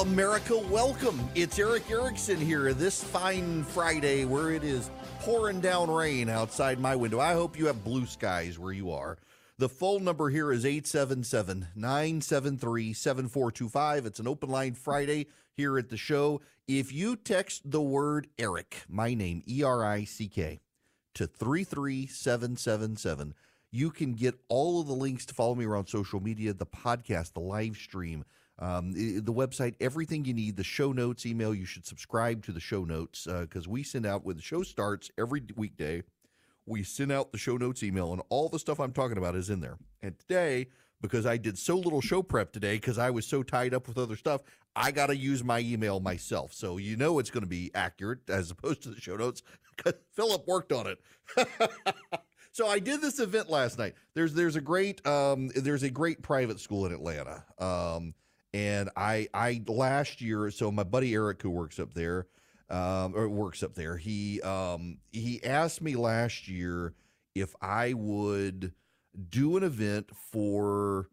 America. Welcome. It's Erick Erickson here this fine Friday where it is pouring down rain outside my window. I hope you have blue skies where you are. The phone number here is 877 973 7425. It's an open line Friday here at the show. If you text the word Erick, my name, E R I C K, to 33777, you can get all of the links to follow me around social media, the podcast, the live stream, um, the website, everything you need, the show notes, email. You should subscribe to the show notes because we send out when the show starts every weekday. We send out the show notes email, and all the stuff I'm talking about is in there. And today, because I did so little show prep today, because I was so tied up with other stuff, I got to use my email myself. So you know it's going to be accurate as opposed to the show notes because Philip worked on it. So I did this event last night. There's there's a great um there's a great private school in Atlanta. Um and I I last year so my buddy Eric who works up there um or works up there he um he asked me last year if I would do an event for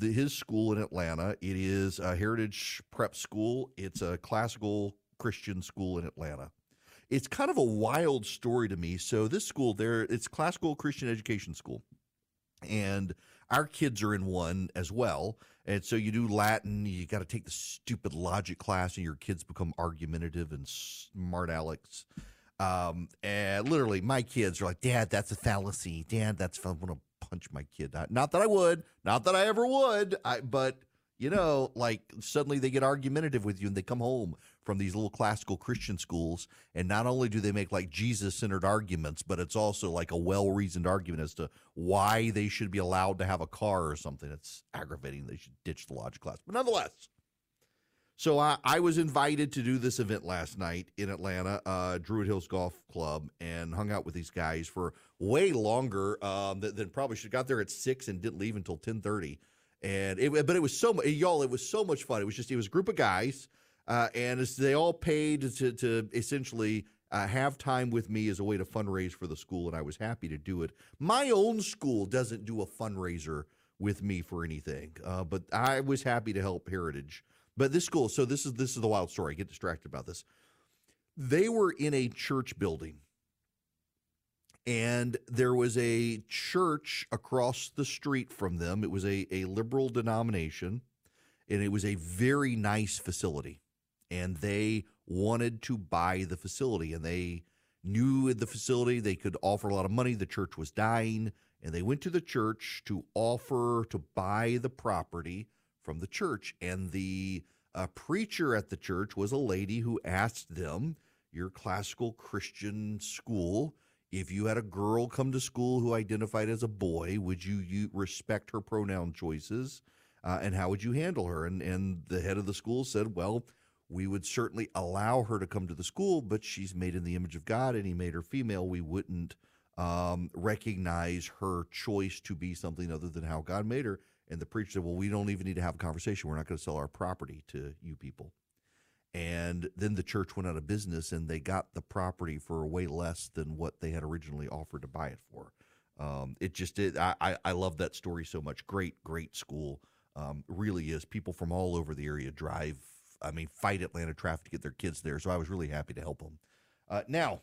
his school in Atlanta. It is a Heritage Prep School. It's a classical Christian school in Atlanta it's kind of a wild story to me. So this school there, it's classical Christian education school. And our kids are in one as well. And so you do Latin, you got to take the stupid logic class, and your kids become argumentative and smart Alex. Um, and literally, my kids are like, Dad, that's a fallacy. Dad, that's, I'm going to punch my kid. Not, not that I would, not that I ever would, I, but you know, like suddenly they get argumentative with you and they come home from these little classical Christian schools. And not only do they make like Jesus centered arguments, but it's also like a well reasoned argument as to why they should be allowed to have a car or something. It's aggravating. They should ditch the logic class. But nonetheless, so I, I was invited to do this event last night in Atlanta, uh, Druid Hills Golf Club, and hung out with these guys for way longer um, than, than probably should. Got there at six and didn't leave until ten thirty and it, but it was so much, y'all. It was so much fun. It was just it was a group of guys, uh, and they all paid to to essentially uh, have time with me as a way to fundraise for the school, and I was happy to do it. My own school doesn't do a fundraiser with me for anything, uh, but I was happy to help Heritage. But this school, so this is this is the wild story. I get distracted about this. They were in a church building and there was a church across the street from them. It was a, a liberal denomination, and it was a very nice facility. And they wanted to buy the facility, and they knew the facility they could offer a lot of money. The church was dying, and they went to the church to offer to buy the property from the church. And the uh, preacher at the church was a lady who asked them, Your classical Christian school if you had a girl come to school who identified as a boy, would you, you respect her pronoun choices? Uh, and how would you handle her? And, and the head of the school said, well, we would certainly allow her to come to the school, but she's made in the image of God and he made her female. We wouldn't um, recognize her choice to be something other than how God made her. And the preacher said, well, we don't even need to have a conversation. We're not going to sell our property to you people and then the church went out of business and they got the property for way less than what they had originally offered to buy it for um, it just did I, I, love that story so much great great school um, really is people from all over the area drive i mean fight atlanta traffic to get their kids there so i was really happy to help them uh, now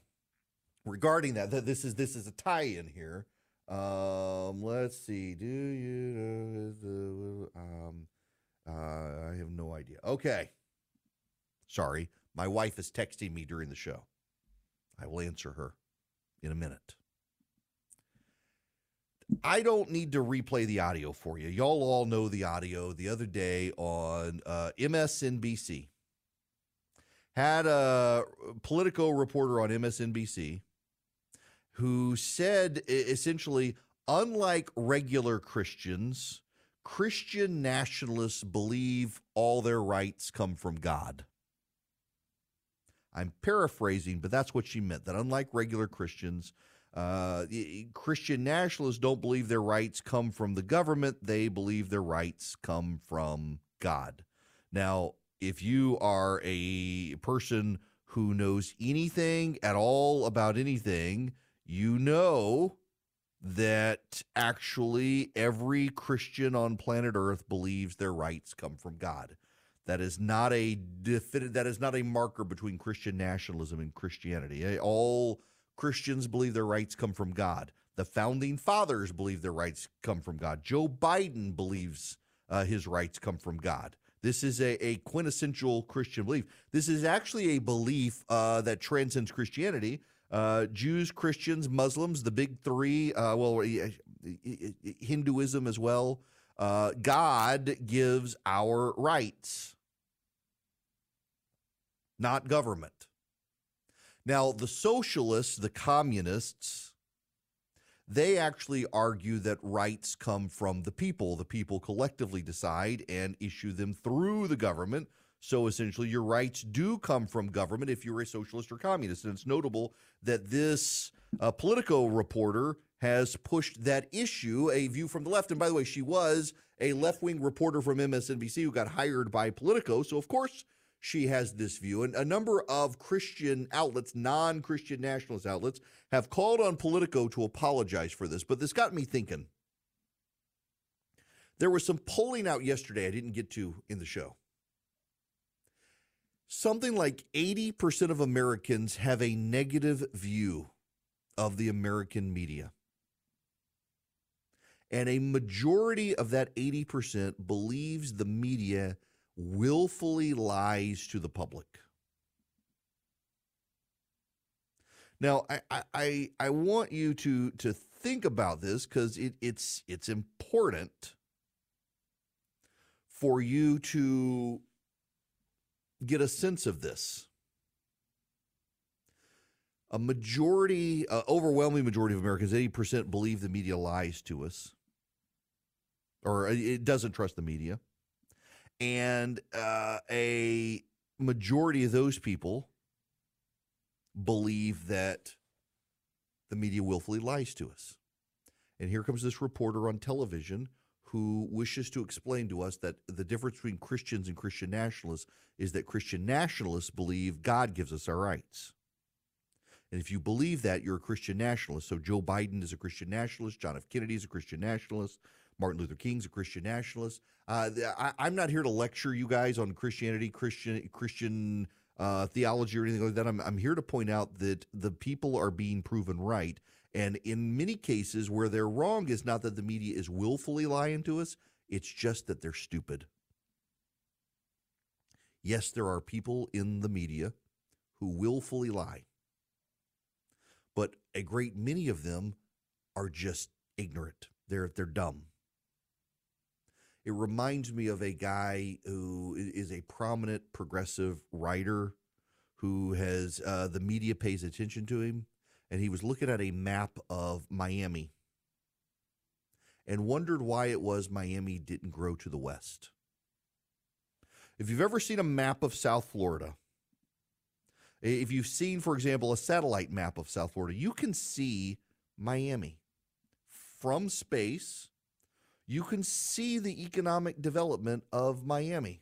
regarding that, that this is this is a tie-in here. Um, let's see. Do you know the um uh I have no idea. Okay. Sorry. My wife is texting me during the show. I will answer her in a minute. I don't need to replay the audio for you. Y'all all know the audio the other day on uh, MSNBC. Had a Politico reporter on MSNBC who said essentially, unlike regular Christians, Christian nationalists believe all their rights come from God. I'm paraphrasing, but that's what she meant. That unlike regular Christians, uh, Christian nationalists don't believe their rights come from the government. They believe their rights come from God. Now, if you are a person who knows anything at all about anything, you know that actually every Christian on planet Earth believes their rights come from God. That is not a definitive, that is not a marker between Christian nationalism and Christianity. All Christians believe their rights come from God. The founding fathers believe their rights come from God. Joe Biden believes uh, his rights come from God. This is a, a quintessential Christian belief. This is actually a belief uh, that transcends Christianity. Uh, Jews, Christians, Muslims, the big three, uh, well, Hinduism as well. Uh, God gives our rights, not government. Now, the socialists, the communists, they actually argue that rights come from the people. The people collectively decide and issue them through the government. So essentially, your rights do come from government if you're a socialist or communist. And it's notable that this uh, Politico reporter has pushed that issue, a view from the left. And by the way, she was a left wing reporter from MSNBC who got hired by Politico. So, of course, she has this view. And a number of Christian outlets, non Christian nationalist outlets, have called on Politico to apologize for this. But this got me thinking. There was some polling out yesterday I didn't get to in the show. Something like 80% of Americans have a negative view of the American media. And a majority of that 80% believes the media willfully lies to the public. Now, I, I- I, want you to, to think about this because it, it's, it's important for you to get a sense of this. A majority, uh, overwhelming majority of Americans, 80% believe the media lies to us or it doesn't trust the media. And uh, a majority of those people believe that the media willfully lies to us. And here comes this reporter on television who wishes to explain to us that the difference between Christians and Christian nationalists is that Christian nationalists believe God gives us our rights. And if you believe that, you're a Christian nationalist. So Joe Biden is a Christian nationalist. John F. Kennedy is a Christian nationalist. Martin Luther King's a Christian nationalist. Uh, I, I'm not here to lecture you guys on Christianity, Christian Christian uh, theology, or anything like that. I'm, I'm here to point out that the people are being proven right. And in many cases, where they're wrong is not that the media is willfully lying to us, it's just that they're stupid. Yes, there are people in the media who willfully lie, but a great many of them are just ignorant. They're they're dumb. It reminds me of a guy who is a prominent progressive writer who has uh, the media pays attention to him, and he was looking at a map of Miami and wondered why it was Miami didn't grow to the west. If you've ever seen a map of South Florida, if you've seen, for example, a satellite map of South Florida, you can see Miami from space. You can see the economic development of Miami.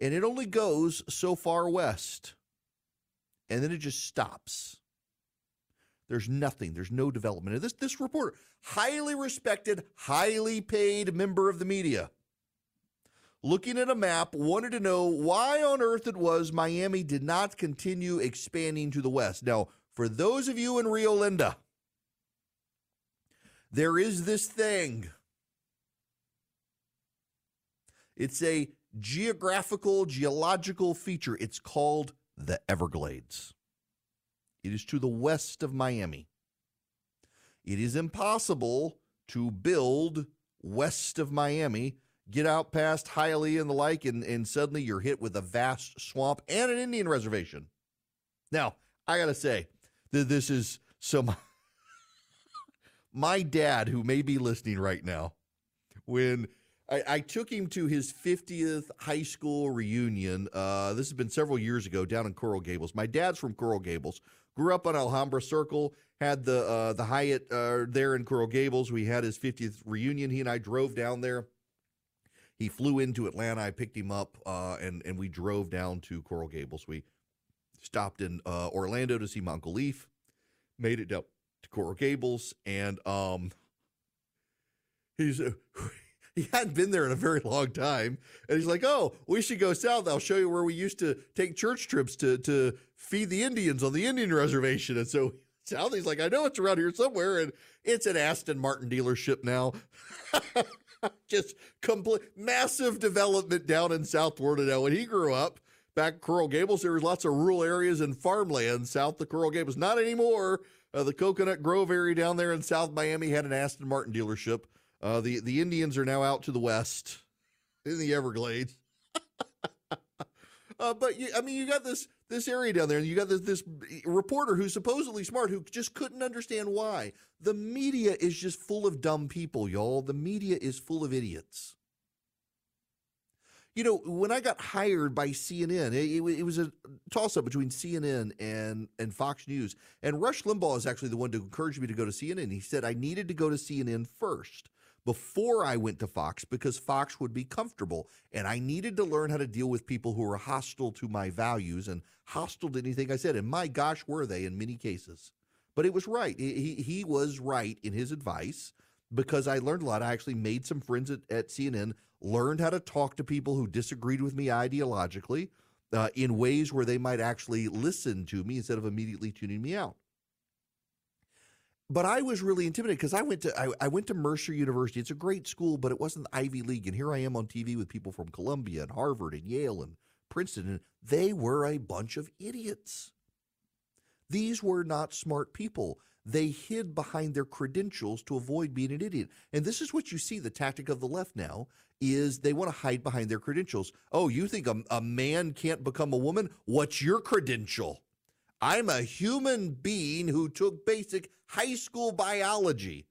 And it only goes so far west. And then it just stops. There's nothing. There's no development. And this this reporter, highly respected, highly paid member of the media, looking at a map, wanted to know why on earth it was Miami did not continue expanding to the west. Now, For those of you in Rio Linda, there is this thing. It's a geographical, geological feature. It's called the Everglades. It is to the west of Miami. It is impossible to build west of Miami, get out past Hialeah and the like, and, and suddenly you're hit with a vast swamp and an Indian reservation. Now, I got to say that this is some. my dad, who may be listening right now, when I, I took him to his 50th high school reunion. Uh, this has been several years ago down in Coral Gables. My dad's from Coral Gables. Grew up on Alhambra Circle. Had the uh, the Hyatt uh, there in Coral Gables. We had his 50th reunion. He and I drove down there. He flew into Atlanta. I picked him up, uh, and and we drove down to Coral Gables. We stopped in uh, Orlando to see my uncle Leaf. Made it down to Coral Gables, and um, he's he hadn't been there in a very long time. And he's like, Oh, we should go south. I'll show you where we used to take church trips to to feed the Indians on the Indian reservation. And so south, he's like, I know it's around here somewhere. And it's an Aston Martin dealership now. Just complete massive development down in South Florida now. When he grew up, back Coral Gables, there was lots of rural areas and farmland south of Coral Gables. Not anymore. Uh, the Coconut Grove area down there in South Miami had an Aston Martin dealership. Uh, the the Indians are now out to the west in the Everglades. uh, but you, I mean, you got this this area down there, and you got this this reporter who's supposedly smart who just couldn't understand why the media is just full of dumb people, y'all. The media is full of idiots. You know, when I got hired by CNN, it, it, it was a toss up between CNN and, and Fox News. And Rush Limbaugh is actually the one to encourage me to go to CNN. He said I needed to go to CNN first before I went to Fox because Fox would be comfortable. And I needed to learn how to deal with people who were hostile to my values and hostile to anything I said. And my gosh, were they in many cases. But it was right. He, he was right in his advice because I learned a lot. I actually made some friends at, at CNN, learned how to talk to people who disagreed with me ideologically uh, in ways where they might actually listen to me instead of immediately tuning me out but I was really intimidated because I went to I, I, went to Mercer University. It's a great school, but it wasn't the Ivy League. And here I am on TV with people from Columbia and Harvard and Yale and Princeton, and they were a bunch of idiots. These were not smart people. They hid behind their credentials to avoid being an idiot. And this is what you see the tactic of the left now is they want to hide behind their credentials. Oh, you think a, a man can't become a woman? What's your credential? I'm a human being who took basic high school biology.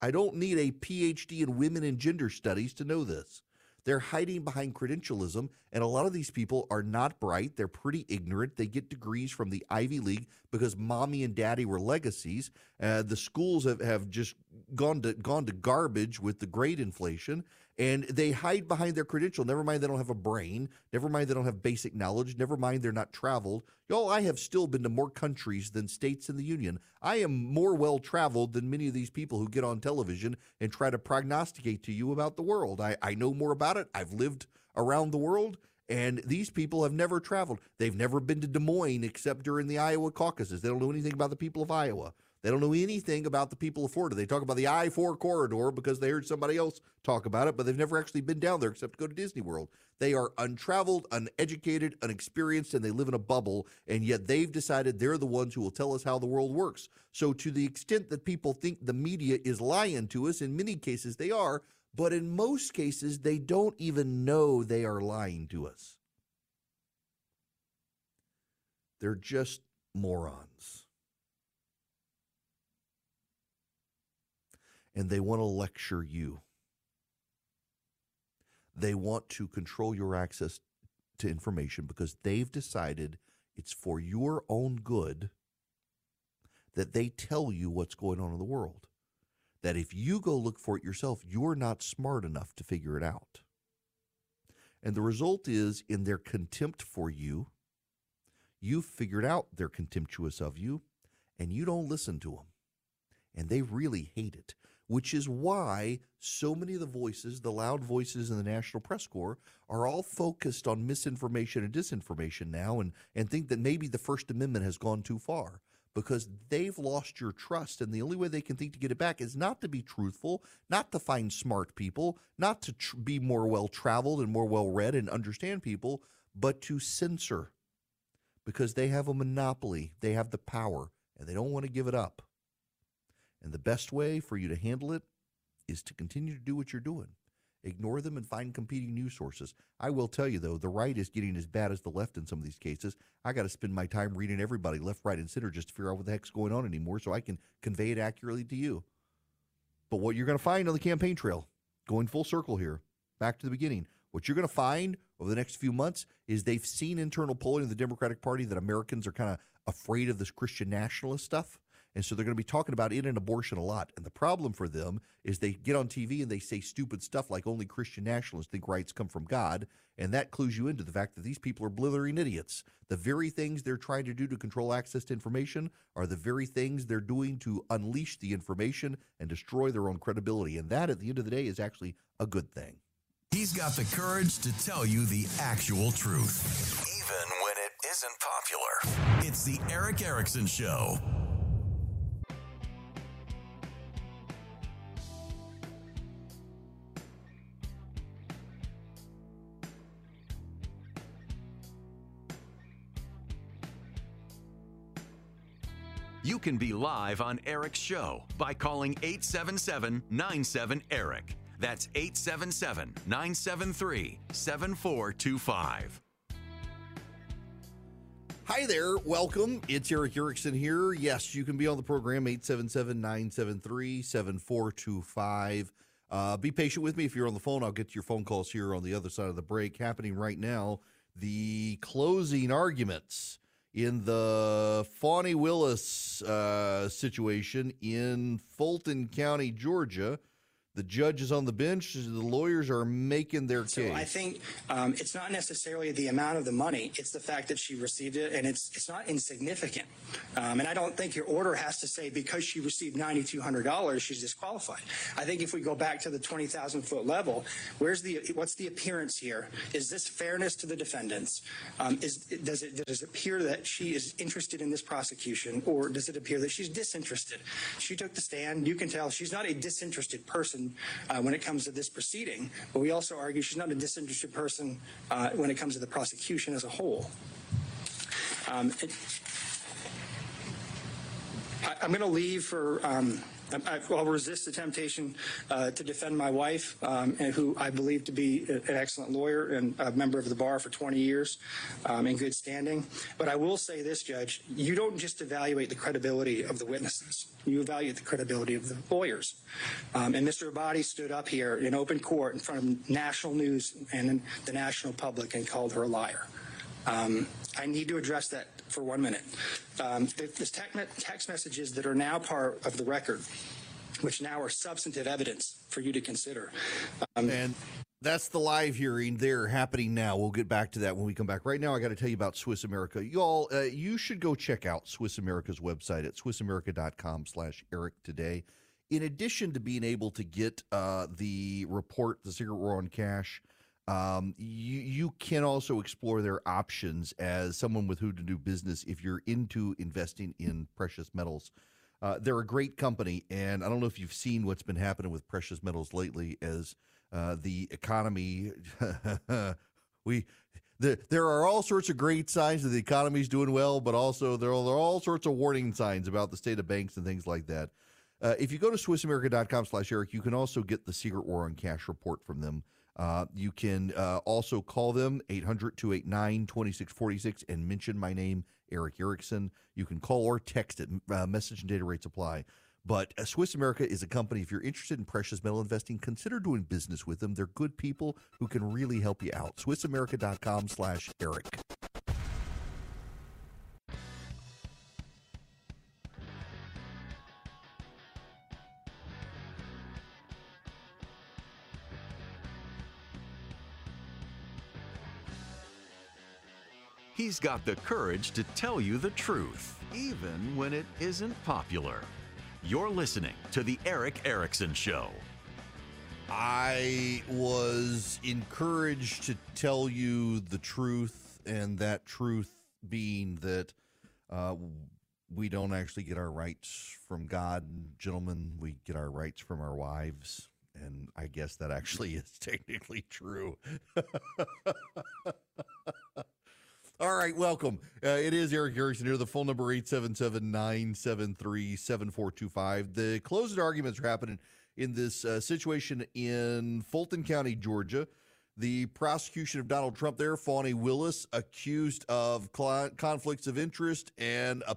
I don't need a PhD in women and gender studies to know this. They're hiding behind credentialism, and a lot of these people are not bright. They're pretty ignorant. They get degrees from the Ivy League because mommy and daddy were legacies. Uh, the schools have, have just gone to gone to garbage with the grade inflation, and they hide behind their credential. Never mind they don't have a brain. Never mind they don't have basic knowledge. Never mind they're not traveled. Y'all, I have still been to more countries than states in the Union. I am more well traveled than many of these people who get on television and try to prognosticate to you about the world. I, I know more about it. I've lived around the world. And these people have never traveled. They've never been to Des Moines except during the Iowa caucuses. They don't know anything about the people of Iowa. They don't know anything about the people of Florida. They talk about the I 4 corridor because they heard somebody else talk about it, but they've never actually been down there except to go to Disney World. They are untraveled, uneducated, unexperienced, and they live in a bubble, and yet they've decided they're the ones who will tell us how the world works. So, to the extent that people think the media is lying to us, in many cases they are, but in most cases they don't even know they are lying to us. They're just morons. And they want to lecture you. They want to control your access to information because they've decided it's for your own good that they tell you what's going on in the world. That if you go look for it yourself, you're not smart enough to figure it out. And the result is, in their contempt for you, you've figured out they're contemptuous of you, and you don't listen to them. And they really hate it which is why so many of the voices, the loud voices in the National Press Corps, are all focused on misinformation and disinformation now and, and think that maybe the First Amendment has gone too far because they've lost your trust. And the only way they can think to get it back is not to be truthful, not to find smart people, not to tr- be more well traveled and more well read and understand people, but to censor because they have a monopoly. They have the power and they don't want to give it up. And the best way for you to handle it is to continue to do what you're doing. Ignore them and find competing news sources. I will tell you, though, the right is getting as bad as the left in some of these cases. I got to spend my time reading everybody, left, right, and center, just to figure out what the heck's going on anymore so I can convey it accurately to you. But what you're going to find on the campaign trail, going full circle here, back to the beginning, what you're going to find over the next few months is they've seen internal polling in the Democratic Party that Americans are kind of afraid of this Christian nationalist stuff. And so they're going to be talking about it and abortion a lot. And the problem for them is they get on TV and they say stupid stuff like only Christian nationalists think rights come from God. And that clues you into the fact that these people are blithering idiots. The very things they're trying to do to control access to information are the very things they're doing to unleash the information and destroy their own credibility. And that, at the end of the day, is actually a good thing. He's got the courage to tell you the actual truth, even when it isn't popular. It's the Erick Erickson Show. Can be live on Erick's show by calling 877 97 Erick. That's 877 973 7425. Hi there. Welcome. It's Erick Erickson here. Yes, you can be on the program 877 973 7425. Uh, Be patient with me. If you're on the phone, I'll get to your phone calls here on the other side of the break. Happening right now, the closing arguments in the Fani Willis uh, situation in Fulton County, Georgia. The judge is on the bench. The lawyers are making their So case. I think um, it's not necessarily the amount of the money; it's the fact that she received it, and it's it's not insignificant. Um, and I don't think your order has to say because she received ninety two hundred dollars, she's disqualified. I think if we go back to the twenty thousand foot level, where's the what's the appearance here? Is this fairness to the defendants? Um, is does it does it appear that she is interested in this prosecution, or does it appear that she's disinterested? She took the stand. You can tell she's not a disinterested person uh, when it comes to this proceeding, but we also argue she's not a disinterested person uh, when it comes to the prosecution as a whole. Um, it- I, I'm going to leave for. Um, I, I'll resist the temptation uh, to defend my wife, um, and who I believe to be an excellent lawyer and a member of the bar for 20 years um, in good standing. But I will say this, Judge: you don't just evaluate the credibility of the witnesses; you evaluate the credibility of the lawyers. Um, and Mr. Abbate stood up here in open court in front of national news and the national public and called her a liar. Um, I need to address that for one minute. Um, the, the tech, text messages that are now part of the record, which now are substantive evidence for you to consider. Um, And that's the live hearing there happening now. We'll get back to that when we come back. Right now, I got to tell you about Swiss America. Y'all, uh, you should go check out Swiss America's website at swissamerica.com slash Eric today. In addition to being able to get uh, the report, The Secret War on Cash, um, you, you can also explore their options as someone with who to do business if you're into investing in precious metals. Uh, they're a great company, and I don't know if you've seen what's been happening with precious metals lately as uh, the economy. we the, there are all sorts of great signs that the economy's doing well, but also there are, there are all sorts of warning signs about the state of banks and things like that. Uh, if you go to SwissAmerica.com slash Eric, you can also get the Secret War on Cash report from them. Uh, you can uh, also call them 800 289 2646 and mention my name, Erick Erickson. You can call or text it. Uh, message and data rates apply. But uh, Swiss America is a company. If you're interested in precious metal investing, consider doing business with them. They're good people who can really help you out. SwissAmerica.com slash Eric. He's got the courage to tell you the truth, even when it isn't popular. You're listening to The Erick Erickson Show. I was encouraged to tell you the truth, and that truth being that uh, we don't actually get our rights from God, gentlemen. We get our rights from our wives. And I guess that actually is technically true. All right, welcome. Uh, it is Erick Erickson here. The phone number 877-973-7425. The closed arguments are happening in this uh, situation in Fulton County, Georgia. The prosecution of Donald Trump there, Fani Willis, accused of cl- conflicts of interest and uh,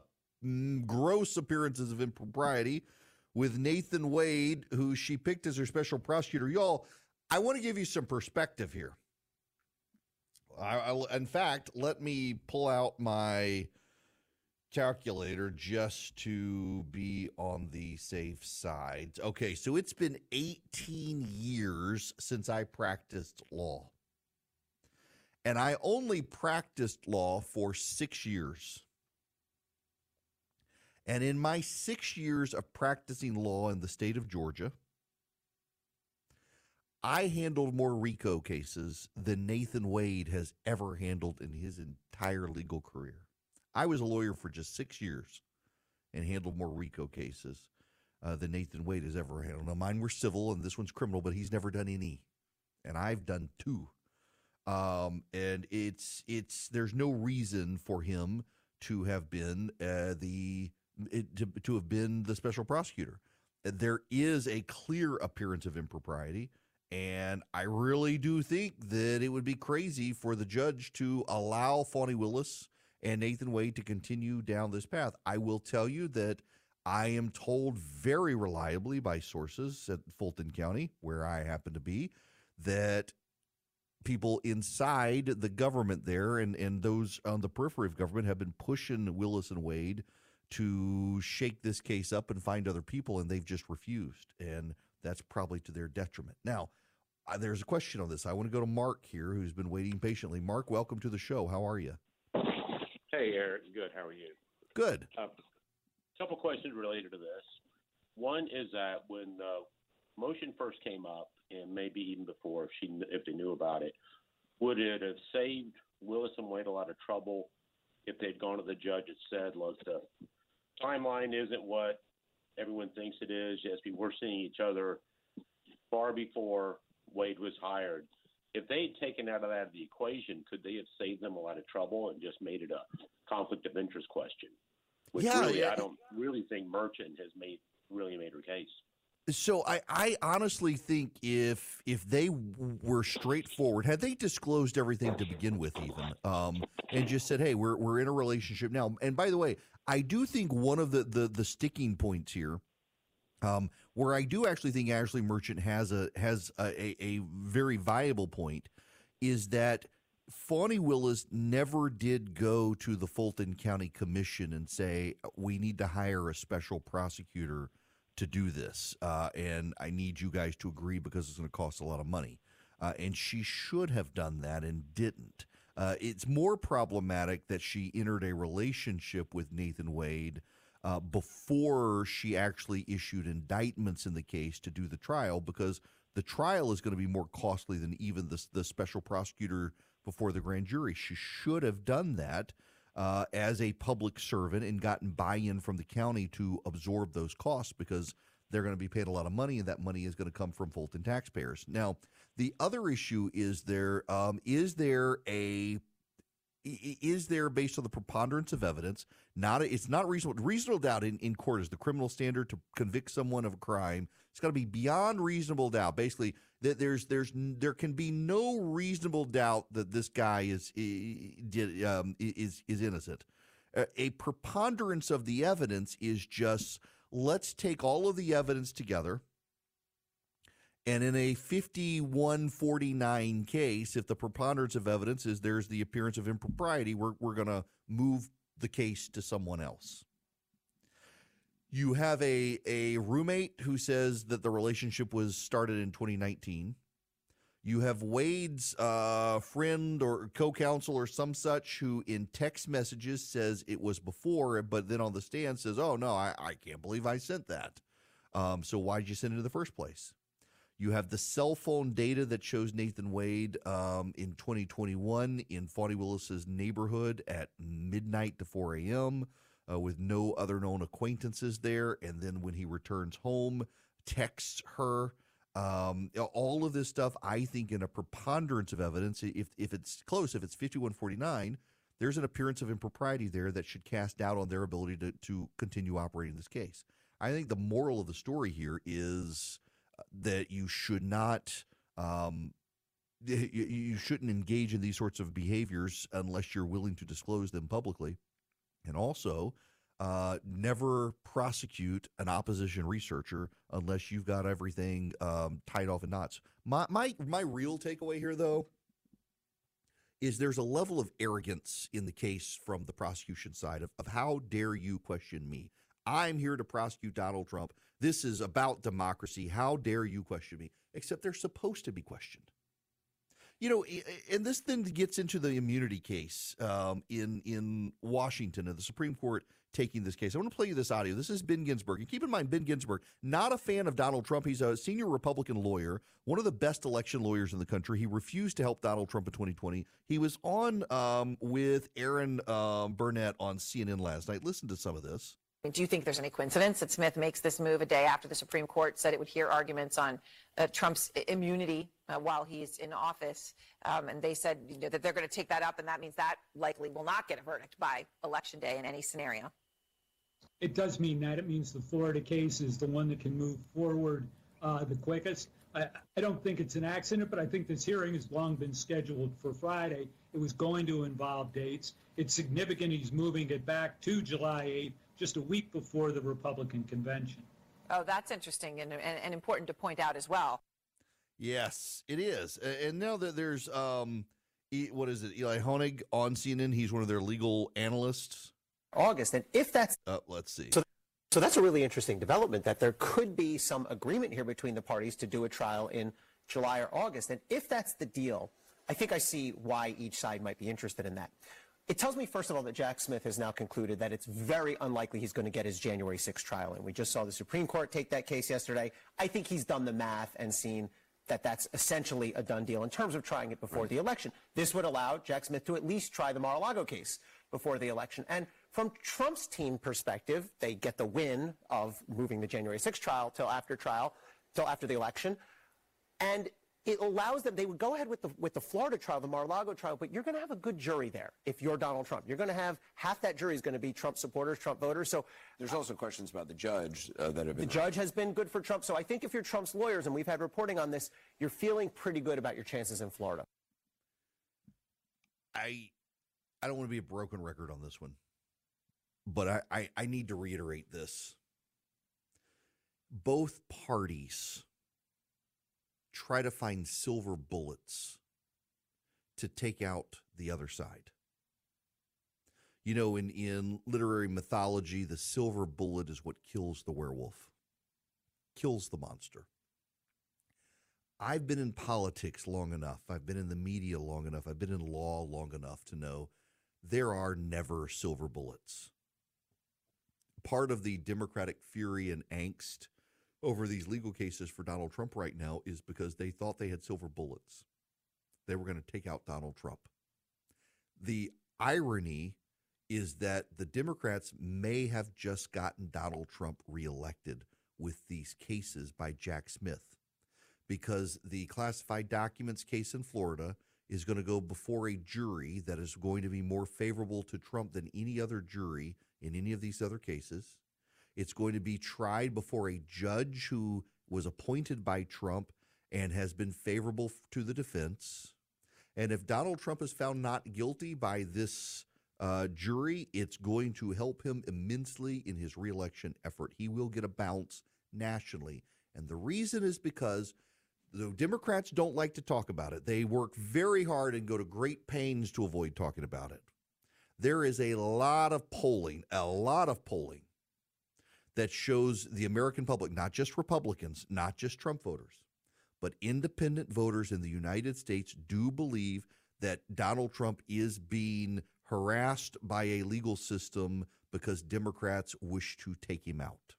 gross appearances of impropriety with Nathan Wade, who she picked as her special prosecutor. Y'all, I want to give you some perspective here. I, I, in fact, let me pull out my calculator just to be on the safe side. Okay, so it's been 18 years since I practiced law. And I only practiced law for six years. And in my six years of practicing law in the state of Georgia, I handled more RICO cases than Nathan Wade has ever handled in his entire legal career. I was a lawyer for just six years and handled more RICO cases uh, than Nathan Wade has ever handled. Now, mine were civil and this one's criminal, but he's never done any. And I've done two. Um, and it's it's there's no reason for him to have been uh, the it, to, to have been the special prosecutor. There is a clear appearance of impropriety and I really do think that it would be crazy for the judge to allow Fani Willis and Nathan Wade to continue down this path. I will tell you that I am told very reliably by sources at Fulton County, where I happen to be, that people inside the government there and, and those on the periphery of government have been pushing Willis and Wade to shake this case up and find other people, and they've just refused. And that's probably to their detriment. Now, uh, there's a question on this. I want to go to Mark here, who's been waiting patiently. Mark, welcome to the show. How are you? Hey, Erick. Good. How are you? Good. A uh, couple questions related to this. One is that when the motion first came up, and maybe even before, if she if they knew about it, would it have saved Willis and Wade a lot of trouble if they'd gone to the judge and said, "Look, the timeline isn't what everyone thinks it is. Yes, we were seeing each other far before Wade was hired. If they had taken out of that of the equation, could they have saved them a lot of trouble and just made it a conflict of interest question? Which yeah, really, yeah. I don't really think Merchant has made really made her case. So I, I honestly think if if they were straightforward, had they disclosed everything to begin with, even um, and just said, "Hey, we're we're in a relationship now." And by the way, I do think one of the the, the sticking points here um, where I do actually think Ashley Merchant has a has a, a, a very viable point is that Fani Willis never did go to the Fulton County Commission and say we need to hire a special prosecutor to do this, uh, and I need you guys to agree because it's going to cost a lot of money. Uh, and she should have done that and didn't. Uh, it's more problematic that she entered a relationship with Nathan Wade uh, before she actually issued indictments in the case to do the trial because the trial is going to be more costly than even the, the special prosecutor before the grand jury. She should have done that uh, as a public servant and gotten buy in from the county to absorb those costs because they're going to be paid a lot of money and that money is going to come from Fulton taxpayers. Now, the other issue is there um, is there a is there based on the preponderance of evidence not a, it's not reasonable reasonable doubt in, in court is the criminal standard to convict someone of a crime. It's got to be beyond reasonable doubt. Basically that there's there's there can be no reasonable doubt that this guy is did um, is is innocent. A preponderance of the evidence is just let's take all of the evidence together and in a 5149 case, if the preponderance of evidence is there's the appearance of impropriety, we're, we're going to move the case to someone else. You have a, a roommate who says that the relationship was started in 2019. You have Wade's uh, friend or co-counsel or some such who, in text messages, says it was before, but then on the stand says, "Oh no, I, I can't believe I sent that." Um, so why did you send it in the first place? You have the cell phone data that shows Nathan Wade um, in 2021 in Fani Willis's neighborhood at midnight to 4 a.m. Uh, with no other known acquaintances there, and then when he returns home, texts her. Um, all of this stuff, I think, in a preponderance of evidence, if if it's close, if it's 5149, there's an appearance of impropriety there that should cast doubt on their ability to to continue operating this case. I think the moral of the story here is that you should not um, you, shouldn't engage in these sorts of behaviors unless you're willing to disclose them publicly and also uh, never prosecute an opposition researcher unless you've got everything um, tied off in knots. My my my real takeaway here, though, is there's a level of arrogance in the case from the prosecution side of, of how dare you question me? I'm here to prosecute Donald Trump. This is about democracy. How dare you question me? Except they're supposed to be questioned. You know, and this then gets into the immunity case um, in in Washington and the Supreme Court taking this case. I want to play you this audio. This is Ben Ginsburg. And keep in mind, Ben Ginsburg, not a fan of Donald Trump. He's a senior Republican lawyer, one of the best election lawyers in the country. He refused to help Donald Trump in 2020. He was on um, with Erin um, Burnett on CNN last night. Listen to some of this. Do you think there's any coincidence that Smith makes this move a day after the Supreme Court said it would hear arguments on uh, Trump's immunity uh, while he's in office? Um, and they said you know, that they're going to take that up, and that means that likely will not get a verdict by Election Day in any scenario. It does mean that. It means the Florida case is the one that can move forward uh, the quickest. I, I don't think it's an accident, but I think this hearing has long been scheduled for Friday. It was going to involve dates. It's significant he's moving it back to July 8th just a week before the Republican convention. Oh, that's interesting and, and, and important to point out as well. Yes, it is. And now that there's, um, what is it, Elie Honig on CNN, he's one of their legal analysts. August. And if that's. Uh, let's see. So, so that's a really interesting development that there could be some agreement here between the parties to do a trial in July or August. And if that's the deal, I think I see why each side might be interested in that. It tells me, first of all, that Jack Smith has now concluded that it's very unlikely he's going to get his January 6th trial And We just saw the Supreme Court take that case yesterday. I think he's done the math and seen that that's essentially a done deal in terms of trying it before right. the election. This would allow Jack Smith to at least try the Mar-a-Lago case before the election. And from Trump's team perspective, they get the win of moving the January 6th trial till after trial, till after the election. And it allows them, they would go ahead with the, with the Florida trial, the Mar-a-Lago trial, but you're going to have a good jury there if you're Donald Trump. You're going to have half that jury is going to be Trump supporters, Trump voters. So there's also questions about the judge uh, that have been. The judge has been good for Trump. So I think if you're Trump's lawyers, and we've had reporting on this, you're feeling pretty good about your chances in Florida. I, I don't want to be a broken record on this one, but I, I, I need to reiterate this. Both parties try to find silver bullets to take out the other side. You know, in, in literary mythology, the silver bullet is what kills the werewolf, kills the monster. I've been in politics long enough. I've been in the media long enough. I've been in law long enough to know there are never silver bullets. Part of the Democratic fury and angst over these legal cases for Donald Trump right now is because they thought they had silver bullets. They were going to take out Donald Trump. The irony is that the Democrats may have just gotten Donald Trump reelected with these cases by Jack Smith because the classified documents case in Florida is going to go before a jury that is going to be more favorable to Trump than any other jury in any of these other cases. It's going to be tried before a judge who was appointed by Trump and has been favorable to the defense. And if Donald Trump is found not guilty by this uh, jury, it's going to help him immensely in his reelection effort. He will get a bounce nationally. And the reason is because the Democrats don't like to talk about it. They work very hard and go to great pains to avoid talking about it. There is a lot of polling, a lot of polling that shows the American public, not just Republicans, not just Trump voters, but independent voters in the United States do believe that Donald Trump is being harassed by a legal system because Democrats wish to take him out.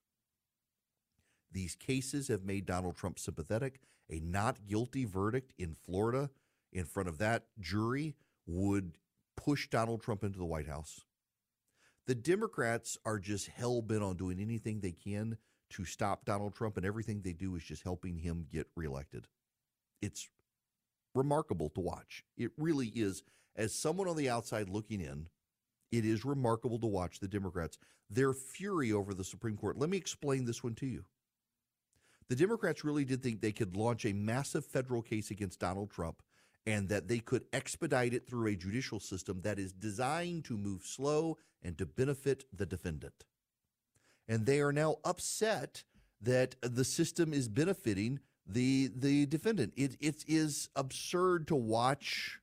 These cases have made Donald Trump sympathetic. A not guilty verdict in Florida in front of that jury would push Donald Trump into the White House. The Democrats are just hell bent on doing anything they can to stop Donald Trump, and everything they do is just helping him get reelected. It's remarkable to watch. It really is. As someone on the outside looking in, it is remarkable to watch the Democrats, their fury over the Supreme Court. Let me explain this one to you. The Democrats really did think they could launch a massive federal case against Donald Trump and that they could expedite it through a judicial system that is designed to move slow and to benefit the defendant. And they are now upset that the system is benefiting the the defendant. It it is absurd to watch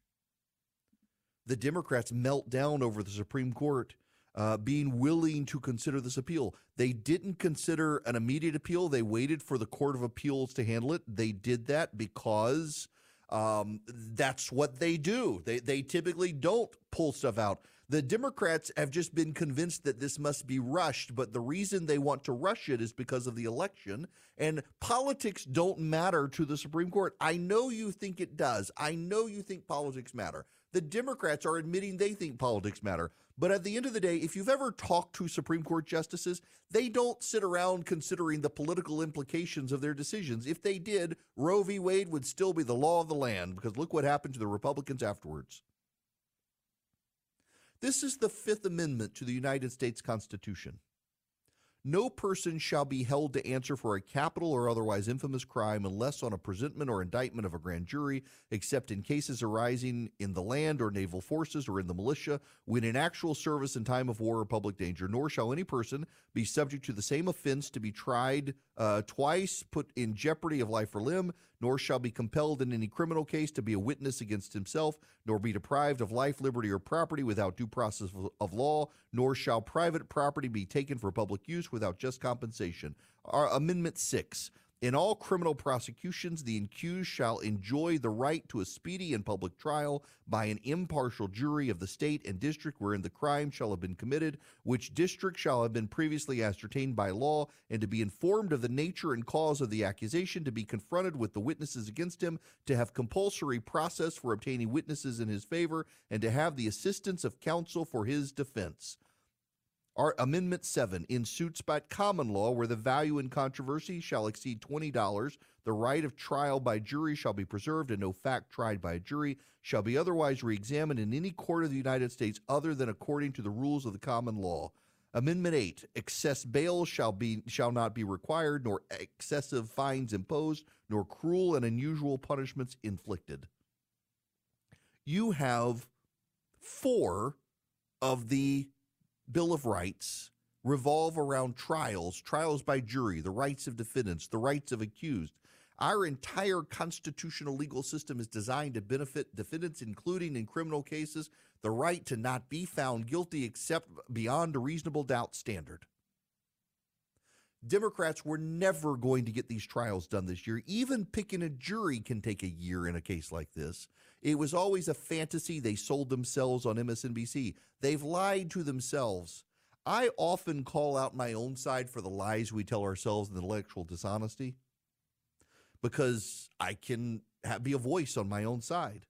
the Democrats melt down over the Supreme Court uh, being willing to consider this appeal. They didn't consider an immediate appeal. They waited for the Court of Appeals to handle it. They did that because um, that's what they do. They they typically don't pull stuff out. The Democrats have just been convinced that this must be rushed, but the reason they want to rush it is because of the election. And politics don't matter to the Supreme Court. I know you think it does. I know you think politics matter. The Democrats are admitting they think politics matter. But at the end of the day, if you've ever talked to Supreme Court justices, they don't sit around considering the political implications of their decisions. If they did, Roe v. Wade would still be the law of the land because look what happened to the Republicans afterwards. This is the Fifth Amendment to the United States Constitution. No person shall be held to answer for a capital or otherwise infamous crime unless on a presentment or indictment of a grand jury, except in cases arising in the land or naval forces or in the militia, when in actual service in time of war or public danger. Nor shall any person be subject to the same offense to be tried uh, twice, put in jeopardy of life or limb, nor shall be compelled in any criminal case to be a witness against himself, nor be deprived of life, liberty, or property without due process of, law, nor shall private property be taken for public use without just compensation. Our Amendment 6 in all criminal prosecutions, the accused shall enjoy the right to a speedy and public trial by an impartial jury of the state and district wherein the crime shall have been committed, which district shall have been previously ascertained by law, and to be informed of the nature and cause of the accusation, to be confronted with the witnesses against him, to have compulsory process for obtaining witnesses in his favor, and to have the assistance of counsel for his defense. Our Amendment 7 in suits by common law where the value in controversy shall exceed $20, the right of trial by jury shall be preserved, and no fact tried by a jury shall be otherwise reexamined in any court of the United States other than according to the rules of the common law. Amendment 8 excess bail shall be shall not be required nor excessive fines imposed nor cruel and unusual punishments inflicted. You have four of the Bill of Rights revolve around trials, trials by jury, the rights of defendants, the rights of accused. Our entire constitutional legal system is designed to benefit defendants, including in criminal cases, the right to not be found guilty except beyond a reasonable doubt standard. Democrats were never going to get these trials done this year. Even picking a jury can take a year in a case like this. It was always a fantasy they sold themselves on MSNBC. They've lied to themselves. I often call out my own side for the lies we tell ourselves and intellectual dishonesty because I can have, be a voice on my own side.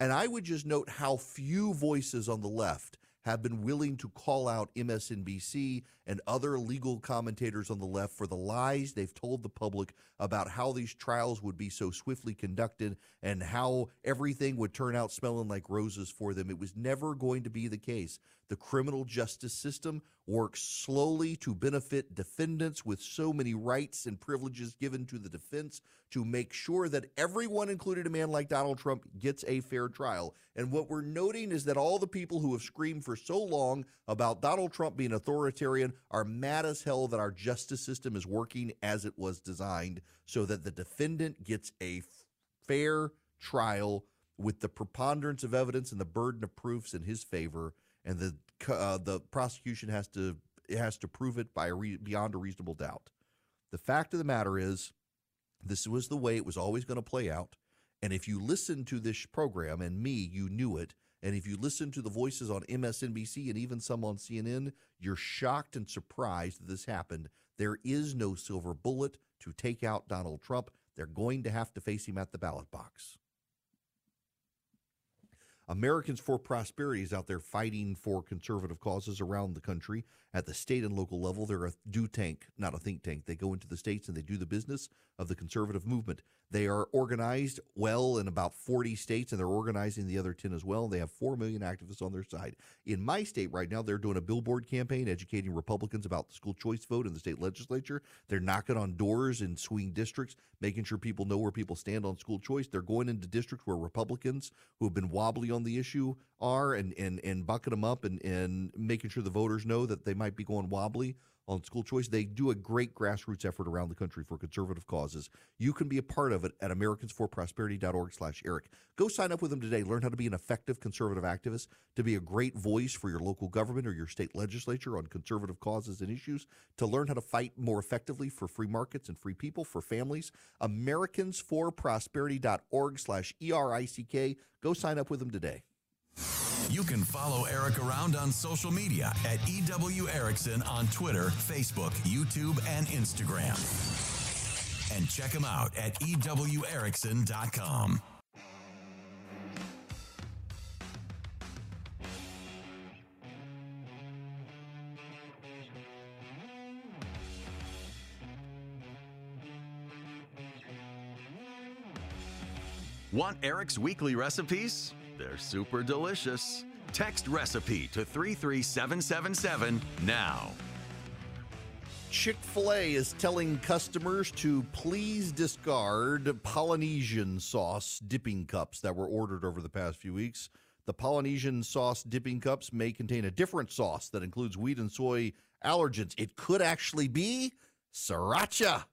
And I would just note how few voices on the left have been willing to call out MSNBC and other legal commentators on the left for the lies they've told the public about how these trials would be so swiftly conducted and how everything would turn out smelling like roses for them. It was never going to be the case. The criminal justice system works slowly to benefit defendants with so many rights and privileges given to the defense to make sure that everyone, including a man like Donald Trump, gets a fair trial. And what we're noting is that all the people who have screamed for so long about Donald Trump being authoritarian are mad as hell that our justice system is working as it was designed so that the defendant gets a fair trial with the preponderance of evidence and the burden of proofs in his favor and the uh, the prosecution has to it has to prove it by a re- beyond a reasonable doubt. The fact of the matter is, This was the way it was always going to play out. And if you listened to this program and me, you knew it. And if you listen to the voices on MSNBC and even some on CNN, you're shocked and surprised that this happened. There is no silver bullet to take out Donald Trump. They're going to have to face him at the ballot box. Americans for Prosperity is out there fighting for conservative causes around the country at the state and local level. They're a do tank, not a think tank. They go into the states and they do the business of the conservative movement. They are organized well in about 40 states and they're organizing the other 10 as well. They have 4 million activists on their side. In my state right now, they're doing a billboard campaign educating Republicans about the school choice vote in the state legislature. They're knocking on doors in swing districts, making sure people know where people stand on school choice. They're going into districts where Republicans who have been wobbly on the issue are and and and bucking them up and and making sure the voters know that they might be going wobbly on school choice. They do a great grassroots effort around the country for conservative causes. You can be a part of it at americansforprosperity.org slash Erick. Go sign up with them today. Learn how to be an effective conservative activist, to be a great voice for your local government or your state legislature on conservative causes and issues, to learn how to fight more effectively for free markets and free people, for families. americansforprosperity.org slash E-R-I-C-K. Go sign up with them today. You can follow Erick around on social media at EW Erickson on Twitter, Facebook, YouTube, and Instagram. And check him out at EWErickson.com. Want Erick's weekly recipes? They're super delicious. Text recipe to 33777 now. Chick fil A is telling customers to please discard Polynesian sauce dipping cups that were ordered over the past few weeks. The Polynesian sauce dipping cups may contain a different sauce that includes wheat and soy allergens. It could actually be sriracha.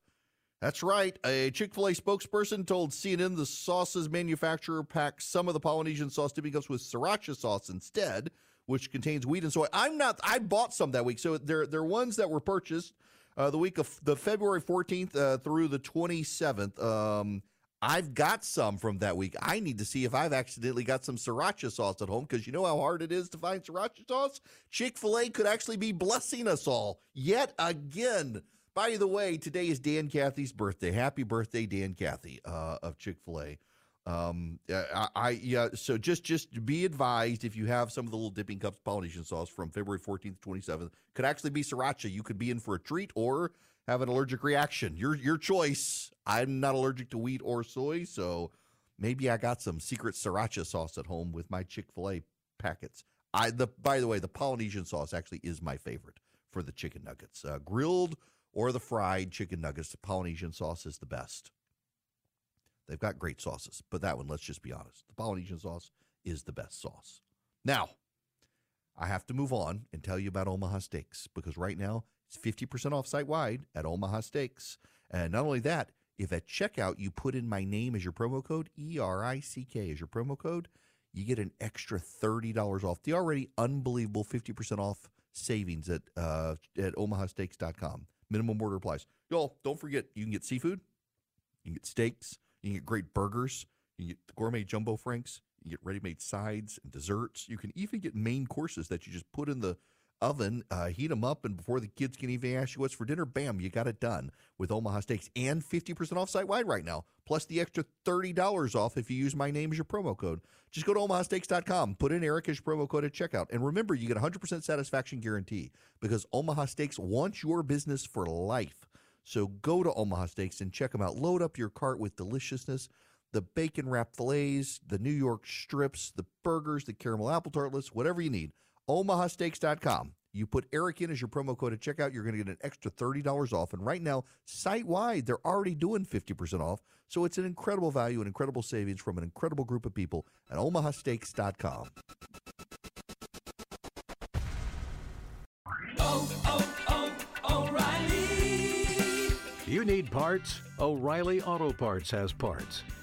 That's right. A Chick fil A spokesperson told CNN the sauce's manufacturer packs some of the Polynesian sauce dipping cups with sriracha sauce instead, which contains wheat and soy. I'm not, I bought some that week. So they're, they're ones that were purchased uh, the week of the February 14th uh, through the 27th. Um, I've got some from that week. I need to see if I've accidentally got some sriracha sauce at home because you know how hard it is to find sriracha sauce? Chick fil A could actually be blessing us all yet again. By the way, today is Dan Cathy's birthday. Happy birthday, Dan Cathy uh, of Chick Fil A. Um, I, I yeah. So just just be advised if you have some of the little dipping cups Polynesian sauce from February 14th, 27th, could actually be sriracha. You could be in for a treat or have an allergic reaction. Your your choice. I'm not allergic to wheat or soy, so maybe I got some secret sriracha sauce at home with my Chick Fil A packets. I the by the way, the Polynesian sauce actually is my favorite for the chicken nuggets, uh, grilled or the fried chicken nuggets. The Polynesian sauce is the best. They've got great sauces, but that one, let's just be honest, the Polynesian sauce is the best sauce. Now, I have to move on and tell you about Omaha Steaks because right now it's 50% off site wide at Omaha Steaks. And not only that, if at checkout you put in my name as your promo code, E R I C K as your promo code, you get an extra $30 off the already unbelievable 50% off savings at uh, at omahasteaks.com. Minimum order applies. Y'all, don't forget, you can get seafood, you can get steaks, you can get great burgers, you can get gourmet jumbo franks, you can get ready-made sides and desserts. You can even get main courses that you just put in the oven, uh, heat them up, and before the kids can even ask you what's for dinner, bam, you got it done with Omaha Steaks and 50% off site wide right now, plus the extra $30 off if you use my name as your promo code. Just go to omahasteaks.com, put in Erick as your promo code at checkout, and remember, you get a 100% satisfaction guarantee because Omaha Steaks wants your business for life. So go to Omaha Steaks and check them out. Load up your cart with deliciousness. The bacon wrapped fillets, the New York strips, the burgers, the caramel apple tartlets, whatever you need omahasteaks.com. You put Erick in as your promo code at checkout, you're going to get an extra $30 off. And right now, site wide, they're already doing 50% off. So it's an incredible value, and incredible savings from an incredible group of people at omahasteaks.com. Oh, oh, oh, O'Reilly. You need parts? O'Reilly Auto Parts has parts.